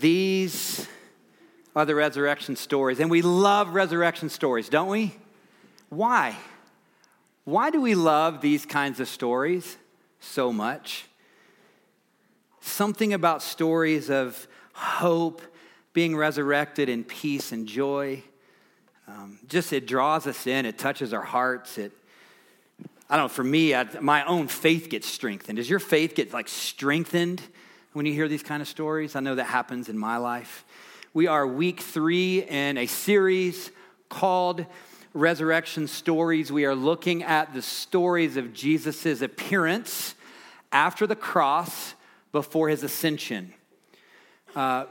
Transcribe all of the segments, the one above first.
These are the resurrection stories. And we love resurrection stories, don't we? Why? Why do we love these kinds of stories so much? Something about stories of hope, being resurrected in peace and joy. Um, just it draws us in, it touches our hearts. It, I don't know, for me, I, my own faith gets strengthened. Does your faith get like strengthened when you hear these kind of stories? I know that happens in my life. We are week three in a series called Resurrection Stories. We are looking at the stories of Jesus' appearance after the cross before his ascension. Uh,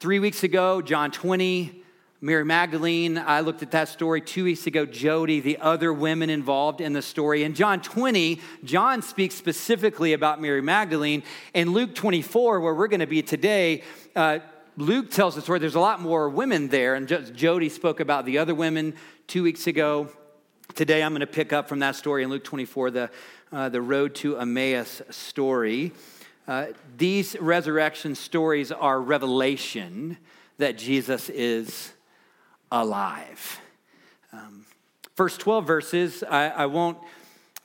three weeks ago, John 20, Mary Magdalene, I looked at that story two weeks ago. Jody, the other women involved in the story. In John 20, John speaks specifically about Mary Magdalene. In Luke 24, where we're going to be today, uh, Luke tells the story. There's a lot more women there, and Jody spoke about the other women two weeks ago. Today, I'm going to pick up from that story in Luke 24, the, uh, the road to Emmaus story. Uh, these resurrection stories are revelation that Jesus is alive. Um, first 12 verses, I, I won't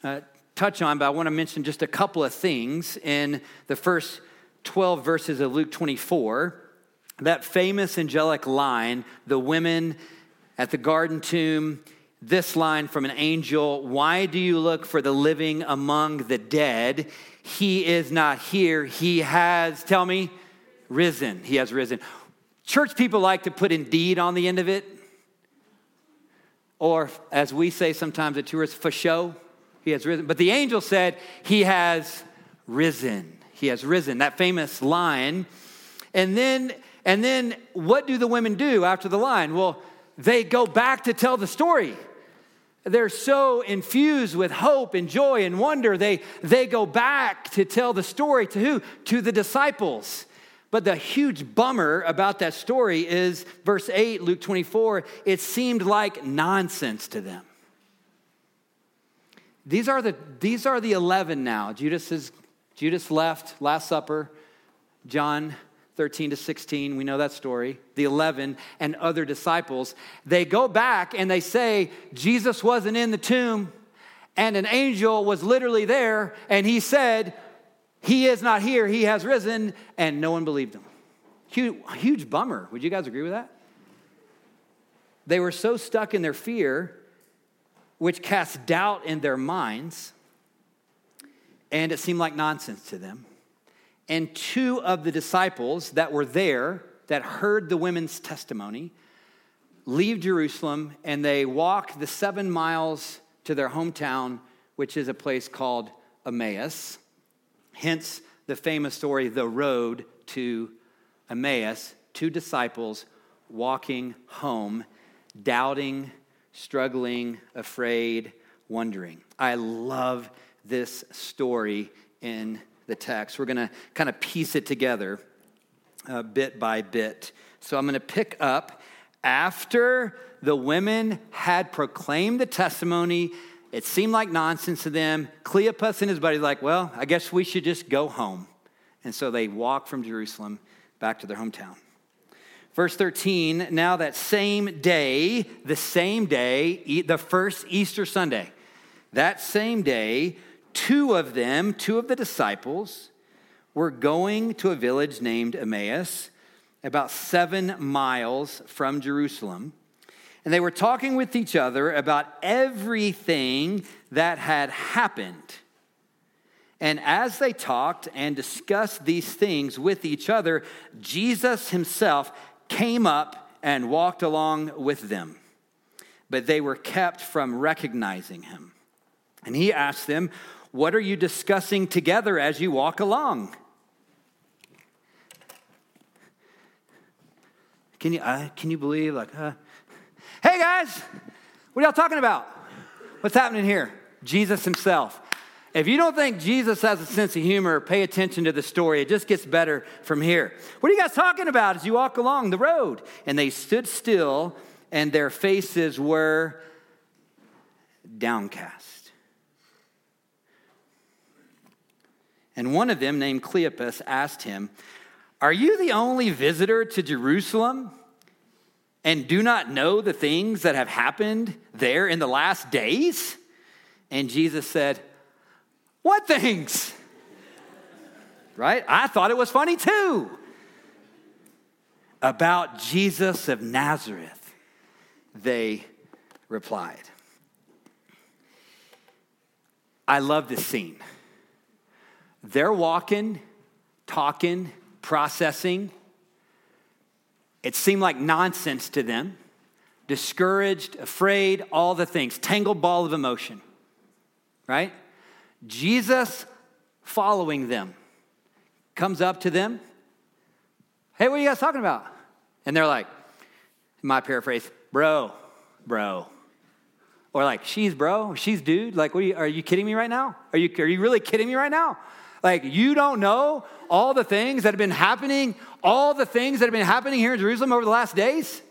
uh, touch on, but I want to mention just a couple of things in the first 12 verses of Luke 24. That famous angelic line, the women at the garden tomb, this line from an angel Why do you look for the living among the dead? He is not here. He has, tell me, risen. He has risen. Church people like to put indeed on the end of it. Or, as we say sometimes at Two Rivers, for show, he has risen. But the angel said, He has risen. He has risen. That famous line. And then, and then what do the women do after the line? Well, they go back to tell the story. They're so infused with hope and joy and wonder, they, they go back to tell the story to who? To the disciples. But the huge bummer about that story is verse 8, Luke 24, it seemed like nonsense to them. These are the, these are the 11 now. Judas, is, Judas left, Last Supper, John 13 to 16, we know that story. The 11 and other disciples. They go back and they say, Jesus wasn't in the tomb, and an angel was literally there, and he said, he is not here, he has risen, and no one believed him. Huge, huge bummer. Would you guys agree with that? They were so stuck in their fear, which cast doubt in their minds, and it seemed like nonsense to them. And two of the disciples that were there, that heard the women's testimony, leave Jerusalem and they walk the seven miles to their hometown, which is a place called Emmaus. Hence the famous story, the road to Emmaus, two disciples walking home, doubting, struggling, afraid, wondering. I love this story in the text. We're going to kind of piece it together uh, bit by bit. So I'm going to pick up after the women had proclaimed the testimony it seemed like nonsense to them. Cleopas and his buddies like, well, I guess we should just go home. And so they walk from Jerusalem back to their hometown. Verse 13, now that same day, the same day, the first Easter Sunday, that same day, two of them, two of the disciples, were going to a village named Emmaus, about seven miles from Jerusalem and they were talking with each other about everything that had happened. And as they talked and discussed these things with each other, Jesus himself came up and walked along with them. But they were kept from recognizing him. And he asked them, What are you discussing together as you walk along? Can you, uh, can you believe, like, uh, Hey guys, what are y'all talking about? What's happening here? Jesus himself. If you don't think Jesus has a sense of humor, pay attention to the story. It just gets better from here. What are you guys talking about as you walk along the road? And they stood still, and their faces were downcast. And one of them, named Cleopas, asked him, Are you the only visitor to Jerusalem and do not know the things that have happened there in the last days? And Jesus said, What things? right? I thought it was funny too. About Jesus of Nazareth, they replied. I love this scene. They're walking, talking, processing. It seemed like nonsense to them. Discouraged, afraid, all the things, tangled ball of emotion, right? Jesus following them comes up to them. Hey, what are you guys talking about? And they're like, my paraphrase, bro, bro. Or like, she's bro, she's dude. Like, are you, are you kidding me right now? Are you, are you really kidding me right now? Like, you don't know all the things that have been happening, all the things that have been happening here in Jerusalem over the last days?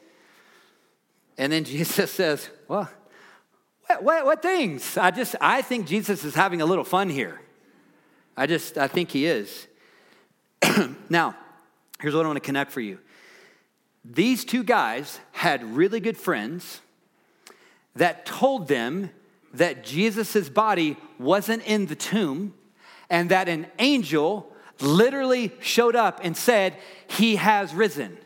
And then Jesus says, Well, what, what, what things? I just, I think Jesus is having a little fun here. I just, I think he is. now, here's what I want to connect for you. These two guys had really good friends that told them that Jesus' body wasn't in the tomb and that an angel literally showed up and said, He has risen.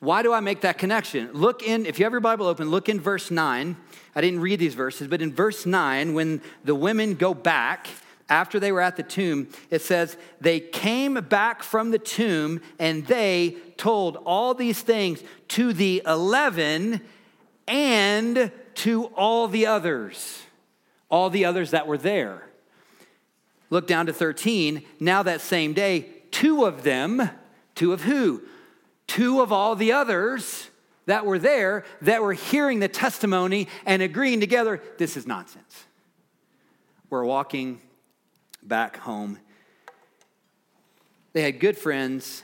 Why do I make that connection? Look in, if you have your Bible open, look in verse 9. I didn't read these verses, but in verse 9, when the women go back after they were at the tomb, it says, They came back from the tomb and they told all these things to the 11 and to all the others, all the others that were there. Look down to 13. Now, that same day, two of them, two of who? Two of all the others that were there that were hearing the testimony and agreeing together this is nonsense. We're walking back home. They had good friends.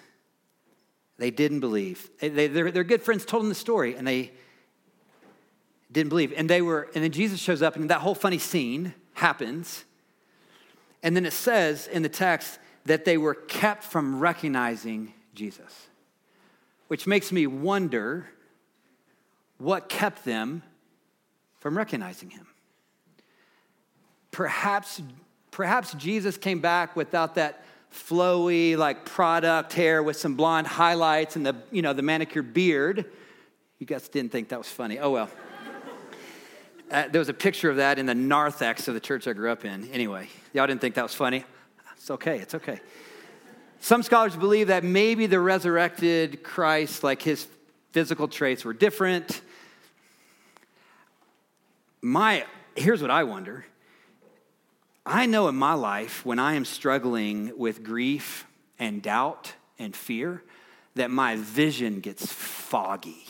They didn't believe. They, their, their good friends told them the story, and they didn't believe. And they were, and then Jesus shows up, and that whole funny scene happens. And then it says in the text that they were kept from recognizing Jesus, which makes me wonder what kept them from recognizing him. Perhaps, perhaps Jesus came back without that flowy, like product hair with some blonde highlights and the, you know, the manicured beard. You guys didn't think that was funny. Oh well. Uh, there was a picture of that in the narthex of the church I grew up in. Anyway, y'all didn't think that was funny? It's okay, it's okay. Some scholars believe that maybe the resurrected Christ, like his physical traits, were different. My, here's what I wonder. I know in my life when I am struggling with grief and doubt and fear that my vision gets foggy.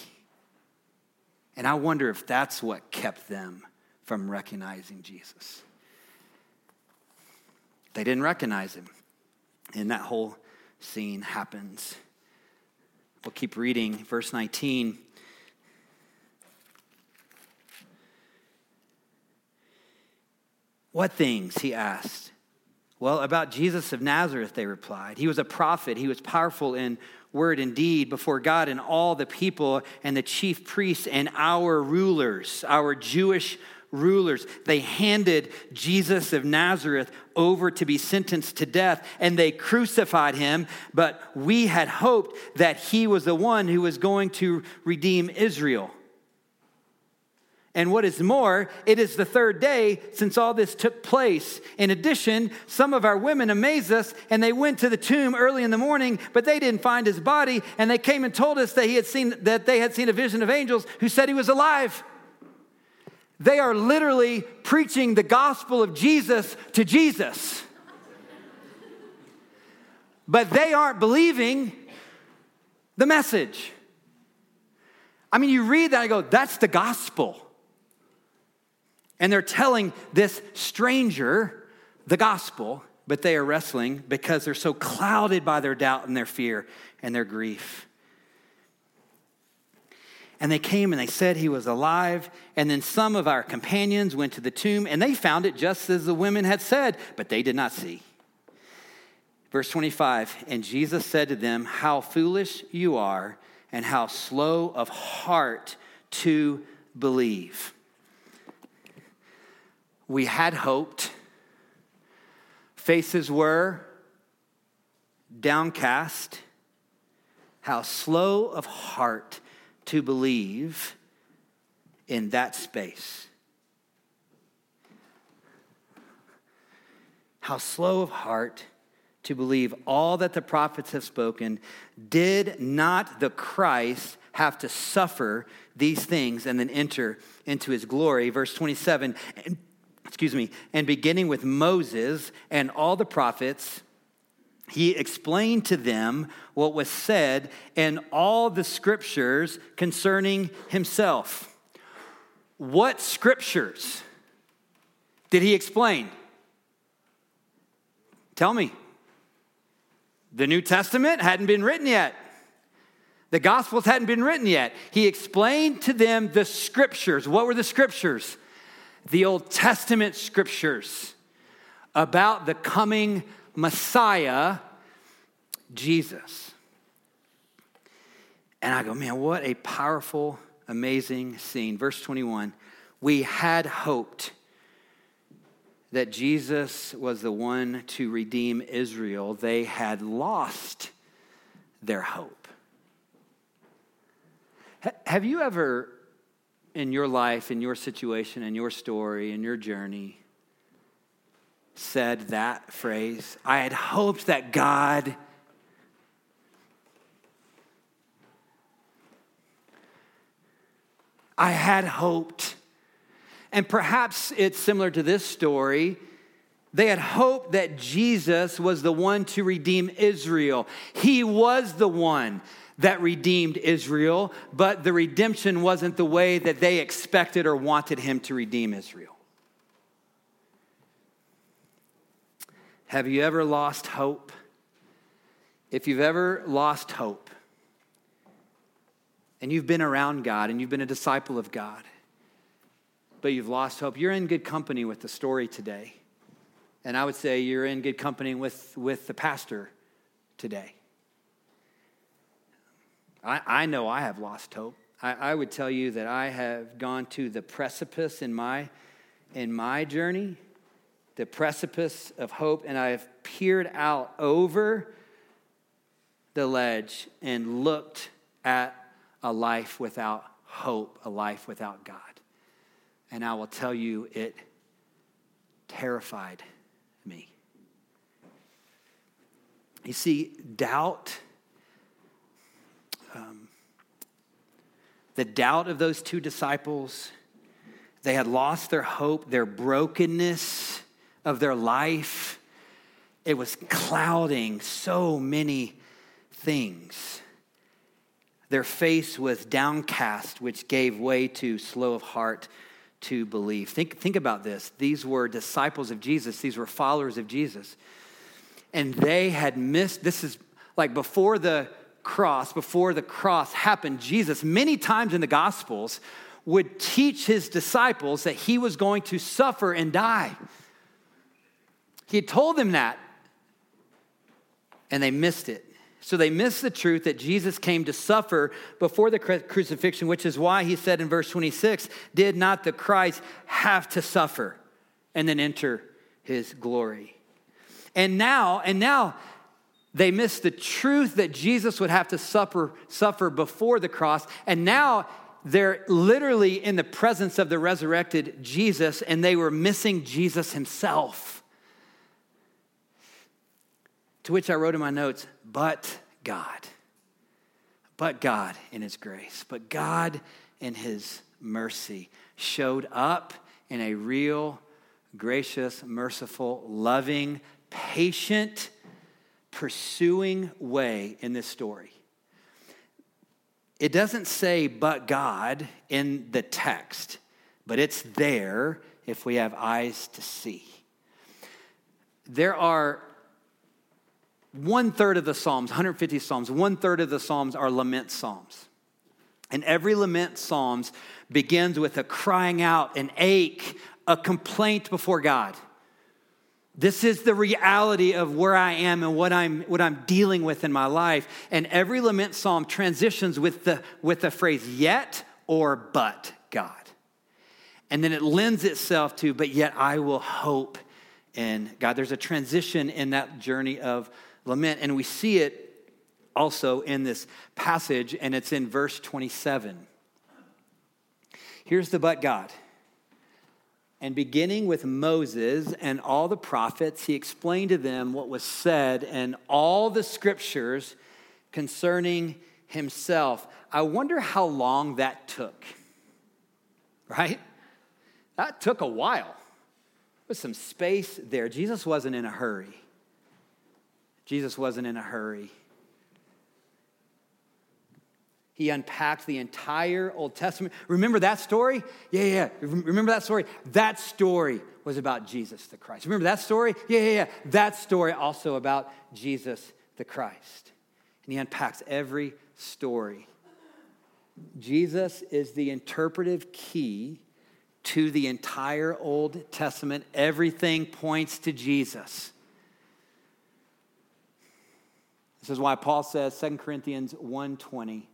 And I wonder if that's what kept them from recognizing Jesus. They didn't recognize him. And that whole scene happens. We'll keep reading. Verse 19. What things? He asked. Well, about Jesus of Nazareth, they replied. He was a prophet. He was powerful in word and deed before God and all the people and the chief priests and our rulers, our Jewish rulers. They handed Jesus of Nazareth over to be sentenced to death and they crucified him. But we had hoped that he was the one who was going to redeem Israel. And what is more, it is the third day since all this took place. In addition, some of our women amazed us and they went to the tomb early in the morning, but they didn't find his body. And they came and told us that, he had seen, that they had seen a vision of angels who said he was alive. They are literally preaching the gospel of Jesus to Jesus. But they aren't believing the message. I mean, you read that and go, that's the gospel. And they're telling this stranger the gospel, but they are wrestling because they're so clouded by their doubt and their fear and their grief. And they came and they said he was alive. And then some of our companions went to the tomb and they found it just as the women had said, but they did not see. Verse 25, and Jesus said to them, How foolish you are, and how slow of heart to believe. We had hoped, faces were downcast, how slow of heart to believe in that space. How slow of heart to believe all that the prophets have spoken. Did not the Christ have to suffer these things and then enter into his glory? Verse 27, and, excuse me, and beginning with Moses and all the prophets, he explained to them what was said in all the scriptures concerning himself. What scriptures did he explain? Tell me. The New Testament hadn't been written yet. The Gospels hadn't been written yet. He explained to them the scriptures. What were the scriptures? The Old Testament scriptures about the coming Messiah, Jesus. And I go, man, what a powerful, amazing scene. Verse 21 We had hoped that Jesus was the one to redeem Israel, they had lost their hope. Have you ever, in your life, in your situation, in your story, in your journey, said that phrase? I had hoped that God. I had hoped and perhaps it's similar to this story. They had hoped that Jesus was the one to redeem Israel. He was the one that redeemed Israel, but the redemption wasn't the way that they expected or wanted him to redeem Israel. Have you ever lost hope? If you've ever lost hope, and you've been around God and you've been a disciple of God, but you've lost hope, you're in good company with the story today. And I would say you're in good company with, with the pastor today. I, I know I have lost hope. I, I would tell you that I have gone to the precipice in my, in my journey, the precipice of hope, and I have peered out over the ledge and looked at a life without hope, a life without God. And I will tell you, it terrified me. You see, doubt, the doubt of those two disciples, they had lost their hope, their brokenness of their life. It was clouding so many things. Their face was downcast, which gave way to slow of heart to believe. Think, think about this. These were disciples of Jesus, these were followers of Jesus. And they had missed, this is like before the cross, before the cross happened, Jesus, many times in the Gospels, would teach his disciples that he was going to suffer and die. He had told them that, and they missed it. So they missed the truth that Jesus came to suffer before the crucifixion, which is why he said in verse 26 Did not the Christ have to suffer and then enter his glory? And now, and now, they missed the truth that Jesus would have to suffer, suffer before the cross. And now they're literally in the presence of the resurrected Jesus, and they were missing Jesus himself. To which I wrote in my notes, but God. But God in His grace, but God in His mercy showed up in a real, gracious, merciful, loving, patient, pursuing way in this story. It doesn't say, but God in the text, but it's there if we have eyes to see. There are one third of the Psalms, 150 Psalms, one third of the Psalms are lament Psalms. And every lament Psalms begins with a crying out, an ache, a complaint before God. This is the reality of where I am and what I'm, what I'm dealing with in my life. And every lament psalm transitions with the, with the phrase yet or but God. And then it lends itself to, but yet I will hope in God. There's a transition in that journey of lament. And we see it also in this passage, and it's in verse 27. Here's the but God. And beginning with Moses and all the prophets, he explained to them what was said in all the scriptures concerning himself. I wonder how long that took, right? That took a while. There was some space there. Jesus wasn't in a hurry. Jesus wasn't in a hurry. He unpacked the entire Old Testament. Remember that story? Yeah, yeah. Remember that story? That story was about Jesus the Christ. Remember that story? Yeah, yeah, yeah. That story also about Jesus the Christ. And he unpacks every story. Jesus is the interpretive key to the entire Old Testament. Everything points to Jesus. This is why Paul says 2 Corinthians 1:20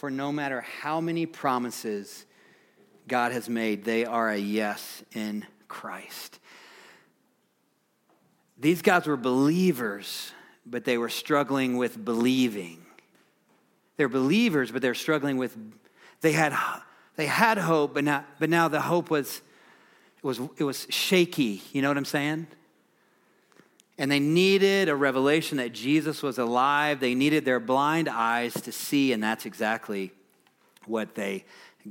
for no matter how many promises God has made, they are a yes in Christ. These guys were believers, but they were struggling with believing. They're believers, but they're struggling with, they had, they had hope, but now, but now the hope was, it was, it was shaky. You know what I'm saying? And they needed a revelation that Jesus was alive. They needed their blind eyes to see, and that's exactly what they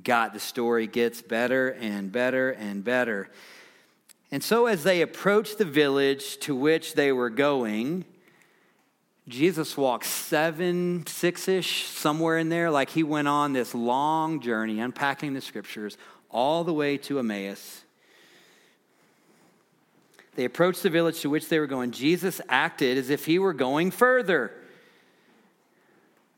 got. The story gets better and better and better. And so, as they approached the village to which they were going, Jesus walked seven, six ish, somewhere in there, like he went on this long journey, unpacking the scriptures, all the way to Emmaus. They approached the village to which they were going. Jesus acted as if he were going further.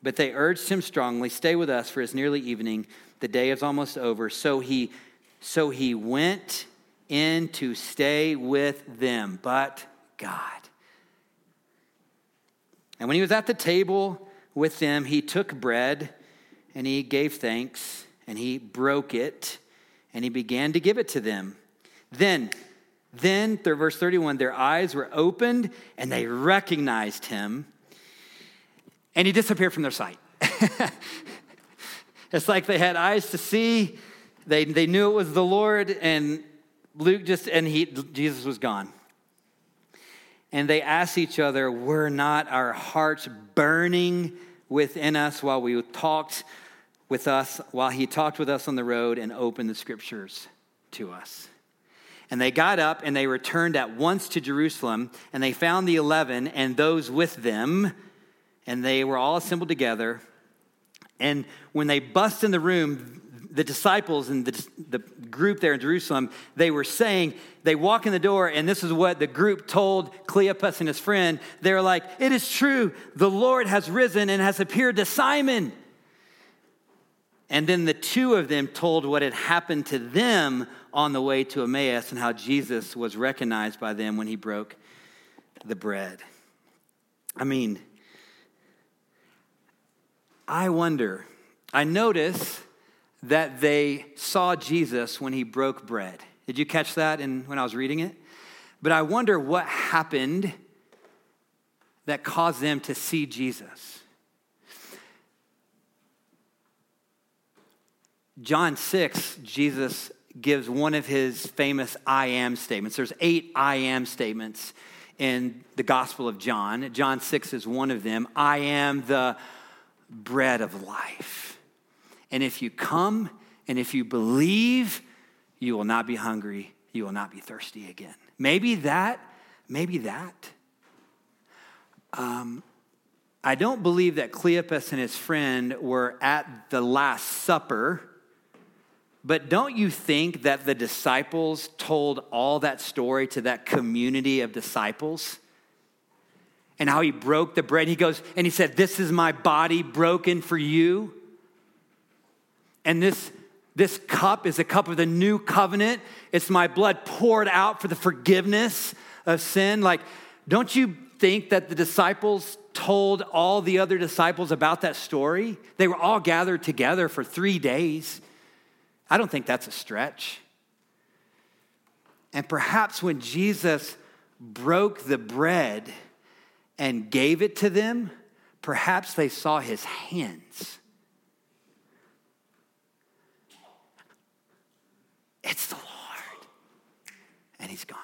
But they urged him strongly, Stay with us, for it's nearly evening. The day is almost over. So he, so he went in to stay with them, but God. And when he was at the table with them, he took bread and he gave thanks and he broke it and he began to give it to them. Then then, verse 31, their eyes were opened and they recognized him, and he disappeared from their sight. it's like they had eyes to see, they, they knew it was the Lord, and Luke just, and he, Jesus was gone. And they asked each other, Were not our hearts burning within us while we talked with us, while he talked with us on the road and opened the scriptures to us? And they got up and they returned at once to Jerusalem, and they found the eleven and those with them, and they were all assembled together. And when they bust in the room, the disciples and the, the group there in Jerusalem, they were saying, they walk in the door, and this is what the group told Cleopas and his friend. They were like, It is true, the Lord has risen and has appeared to Simon. And then the two of them told what had happened to them on the way to Emmaus and how Jesus was recognized by them when he broke the bread. I mean, I wonder, I notice that they saw Jesus when he broke bread. Did you catch that in, when I was reading it? But I wonder what happened that caused them to see Jesus. John 6, Jesus gives one of his famous I am statements. There's eight I am statements in the Gospel of John. John 6 is one of them. I am the bread of life. And if you come and if you believe, you will not be hungry, you will not be thirsty again. Maybe that, maybe that. Um, I don't believe that Cleopas and his friend were at the Last Supper but don't you think that the disciples told all that story to that community of disciples? And how he broke the bread. He goes, and he said, This is my body broken for you. And this, this cup is a cup of the new covenant. It's my blood poured out for the forgiveness of sin. Like, don't you think that the disciples told all the other disciples about that story? They were all gathered together for three days. I don't think that's a stretch. And perhaps when Jesus broke the bread and gave it to them, perhaps they saw his hands. It's the Lord. And he's gone.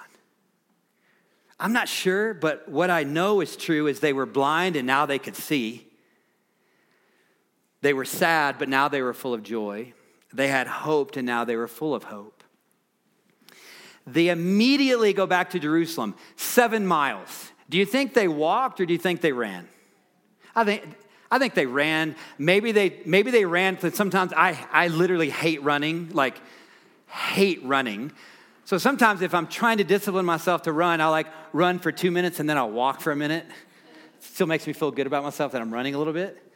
I'm not sure, but what I know is true is they were blind and now they could see. They were sad, but now they were full of joy. They had hoped and now they were full of hope. They immediately go back to Jerusalem, seven miles. Do you think they walked or do you think they ran? I think, I think they ran. Maybe they, maybe they ran, sometimes I, I literally hate running, like, hate running. So sometimes if I'm trying to discipline myself to run, I'll like run for two minutes and then I'll walk for a minute. It still makes me feel good about myself that I'm running a little bit.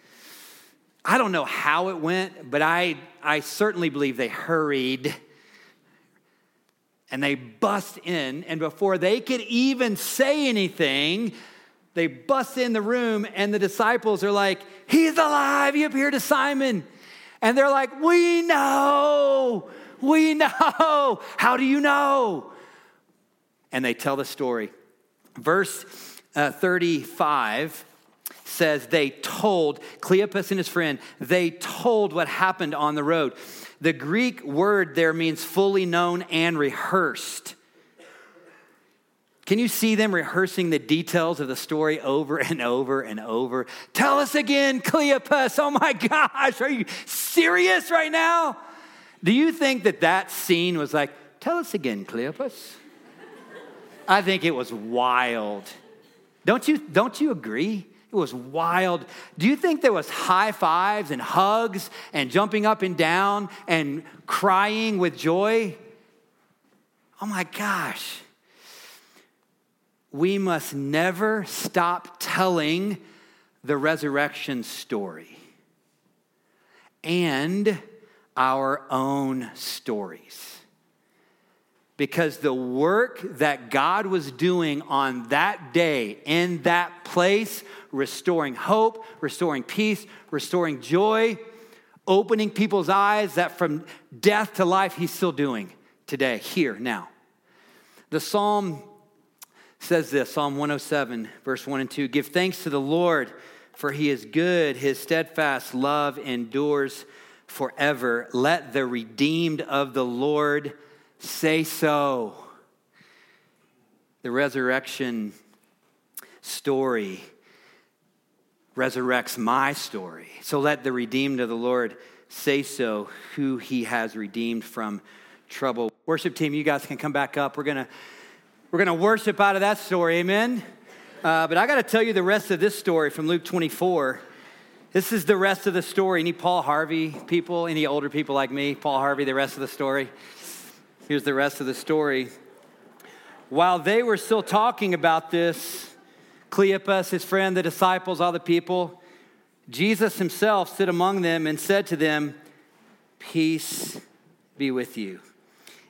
I don't know how it went, but I, I certainly believe they hurried and they bust in. And before they could even say anything, they bust in the room, and the disciples are like, He's alive. He appeared to Simon. And they're like, We know. We know. How do you know? And they tell the story. Verse uh, 35 says they told, Cleopas and his friend, they told what happened on the road. The Greek word there means fully known and rehearsed. Can you see them rehearsing the details of the story over and over and over? Tell us again, Cleopas. Oh my gosh, are you serious right now? Do you think that that scene was like, tell us again, Cleopas? I think it was wild. Don't you, don't you agree? It was wild. Do you think there was high fives and hugs and jumping up and down and crying with joy? Oh my gosh. We must never stop telling the resurrection story. And our own stories. Because the work that God was doing on that day, in that place, restoring hope, restoring peace, restoring joy, opening people's eyes that from death to life, He's still doing today, here, now. The psalm says this Psalm 107, verse 1 and 2 Give thanks to the Lord, for He is good, His steadfast love endures forever. Let the redeemed of the Lord say so. The resurrection story resurrects my story. So let the redeemed of the Lord say so, who he has redeemed from trouble. Worship team, you guys can come back up. We're gonna we're gonna worship out of that story, amen. Uh, but I got to tell you the rest of this story from Luke 24. This is the rest of the story. Any Paul Harvey people, any older people like me, Paul Harvey, the rest of the story. Here's the rest of the story. While they were still talking about this, Cleopas, his friend, the disciples, all the people, Jesus himself stood among them and said to them, Peace be with you.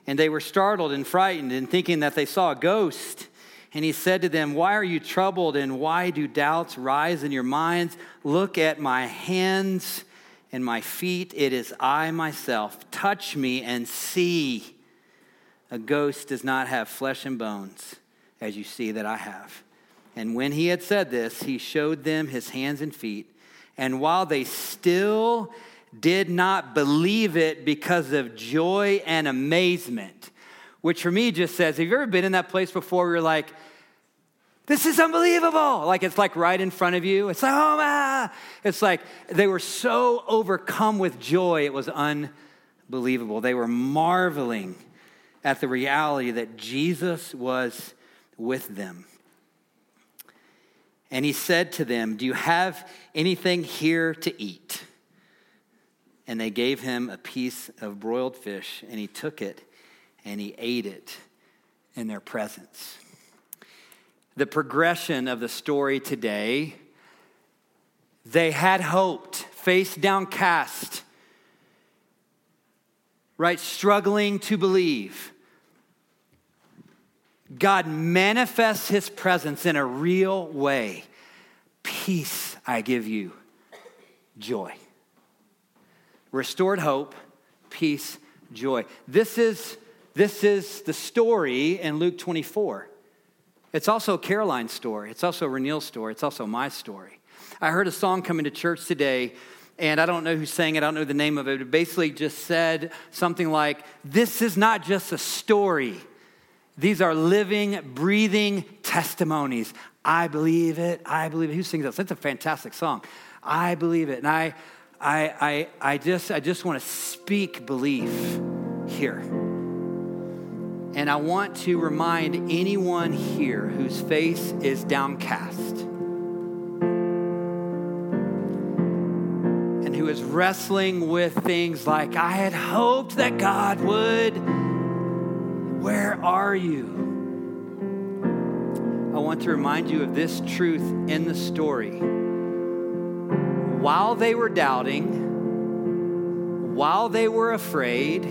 And they were startled and frightened and thinking that they saw a ghost. And he said to them, Why are you troubled and why do doubts rise in your minds? Look at my hands and my feet. It is I myself. Touch me and see. A ghost does not have flesh and bones, as you see that I have. And when he had said this, he showed them his hands and feet. And while they still did not believe it because of joy and amazement, which for me just says, have you ever been in that place before where you're like, this is unbelievable. Like it's like right in front of you. It's like, oh my. It's like they were so overcome with joy, it was unbelievable. They were marveling at the reality that Jesus was with them. And he said to them, Do you have anything here to eat? And they gave him a piece of broiled fish, and he took it and he ate it in their presence. The progression of the story today, they had hoped, face downcast, right, struggling to believe. God manifests his presence in a real way. Peace I give you, joy. Restored hope, peace, joy. This is, this is the story in Luke 24. It's also Caroline's story. It's also Renil's story. It's also my story. I heard a song coming to church today, and I don't know who sang it. I don't know the name of it. It basically just said something like, This is not just a story. These are living, breathing testimonies. I believe it. I believe it. Who sings that? That's a fantastic song. I believe it. And I, I, I, I just, I just want to speak belief here. And I want to remind anyone here whose face is downcast who is wrestling with things like, I had hoped that God would. Where are you? I want to remind you of this truth in the story. While they were doubting, while they were afraid,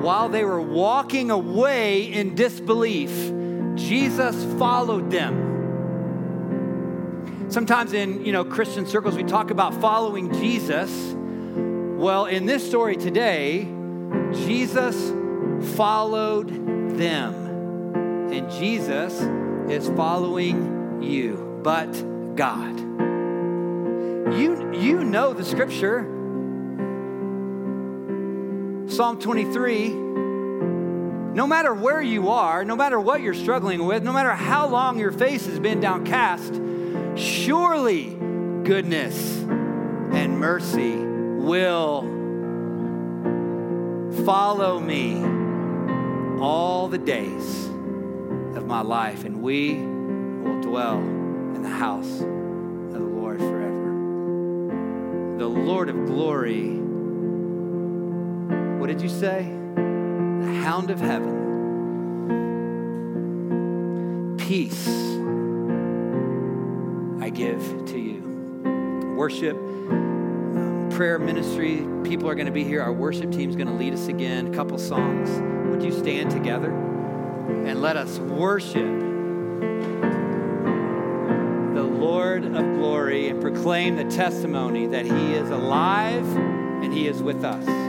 while they were walking away in disbelief, Jesus followed them. Sometimes in, you know, Christian circles we talk about following Jesus. Well, in this story today, Jesus followed them. And Jesus is following you, but God. You, you know the scripture. Psalm 23 no matter where you are, no matter what you're struggling with, no matter how long your face has been downcast, surely goodness and mercy will follow me all the days of my life, and we will dwell in the house of the Lord forever. The Lord of glory what did you say? The hound of heaven. Peace give to you. Worship, um, prayer ministry, people are going to be here. Our worship team is going to lead us again. A couple songs. Would you stand together and let us worship the Lord of glory and proclaim the testimony that He is alive and He is with us.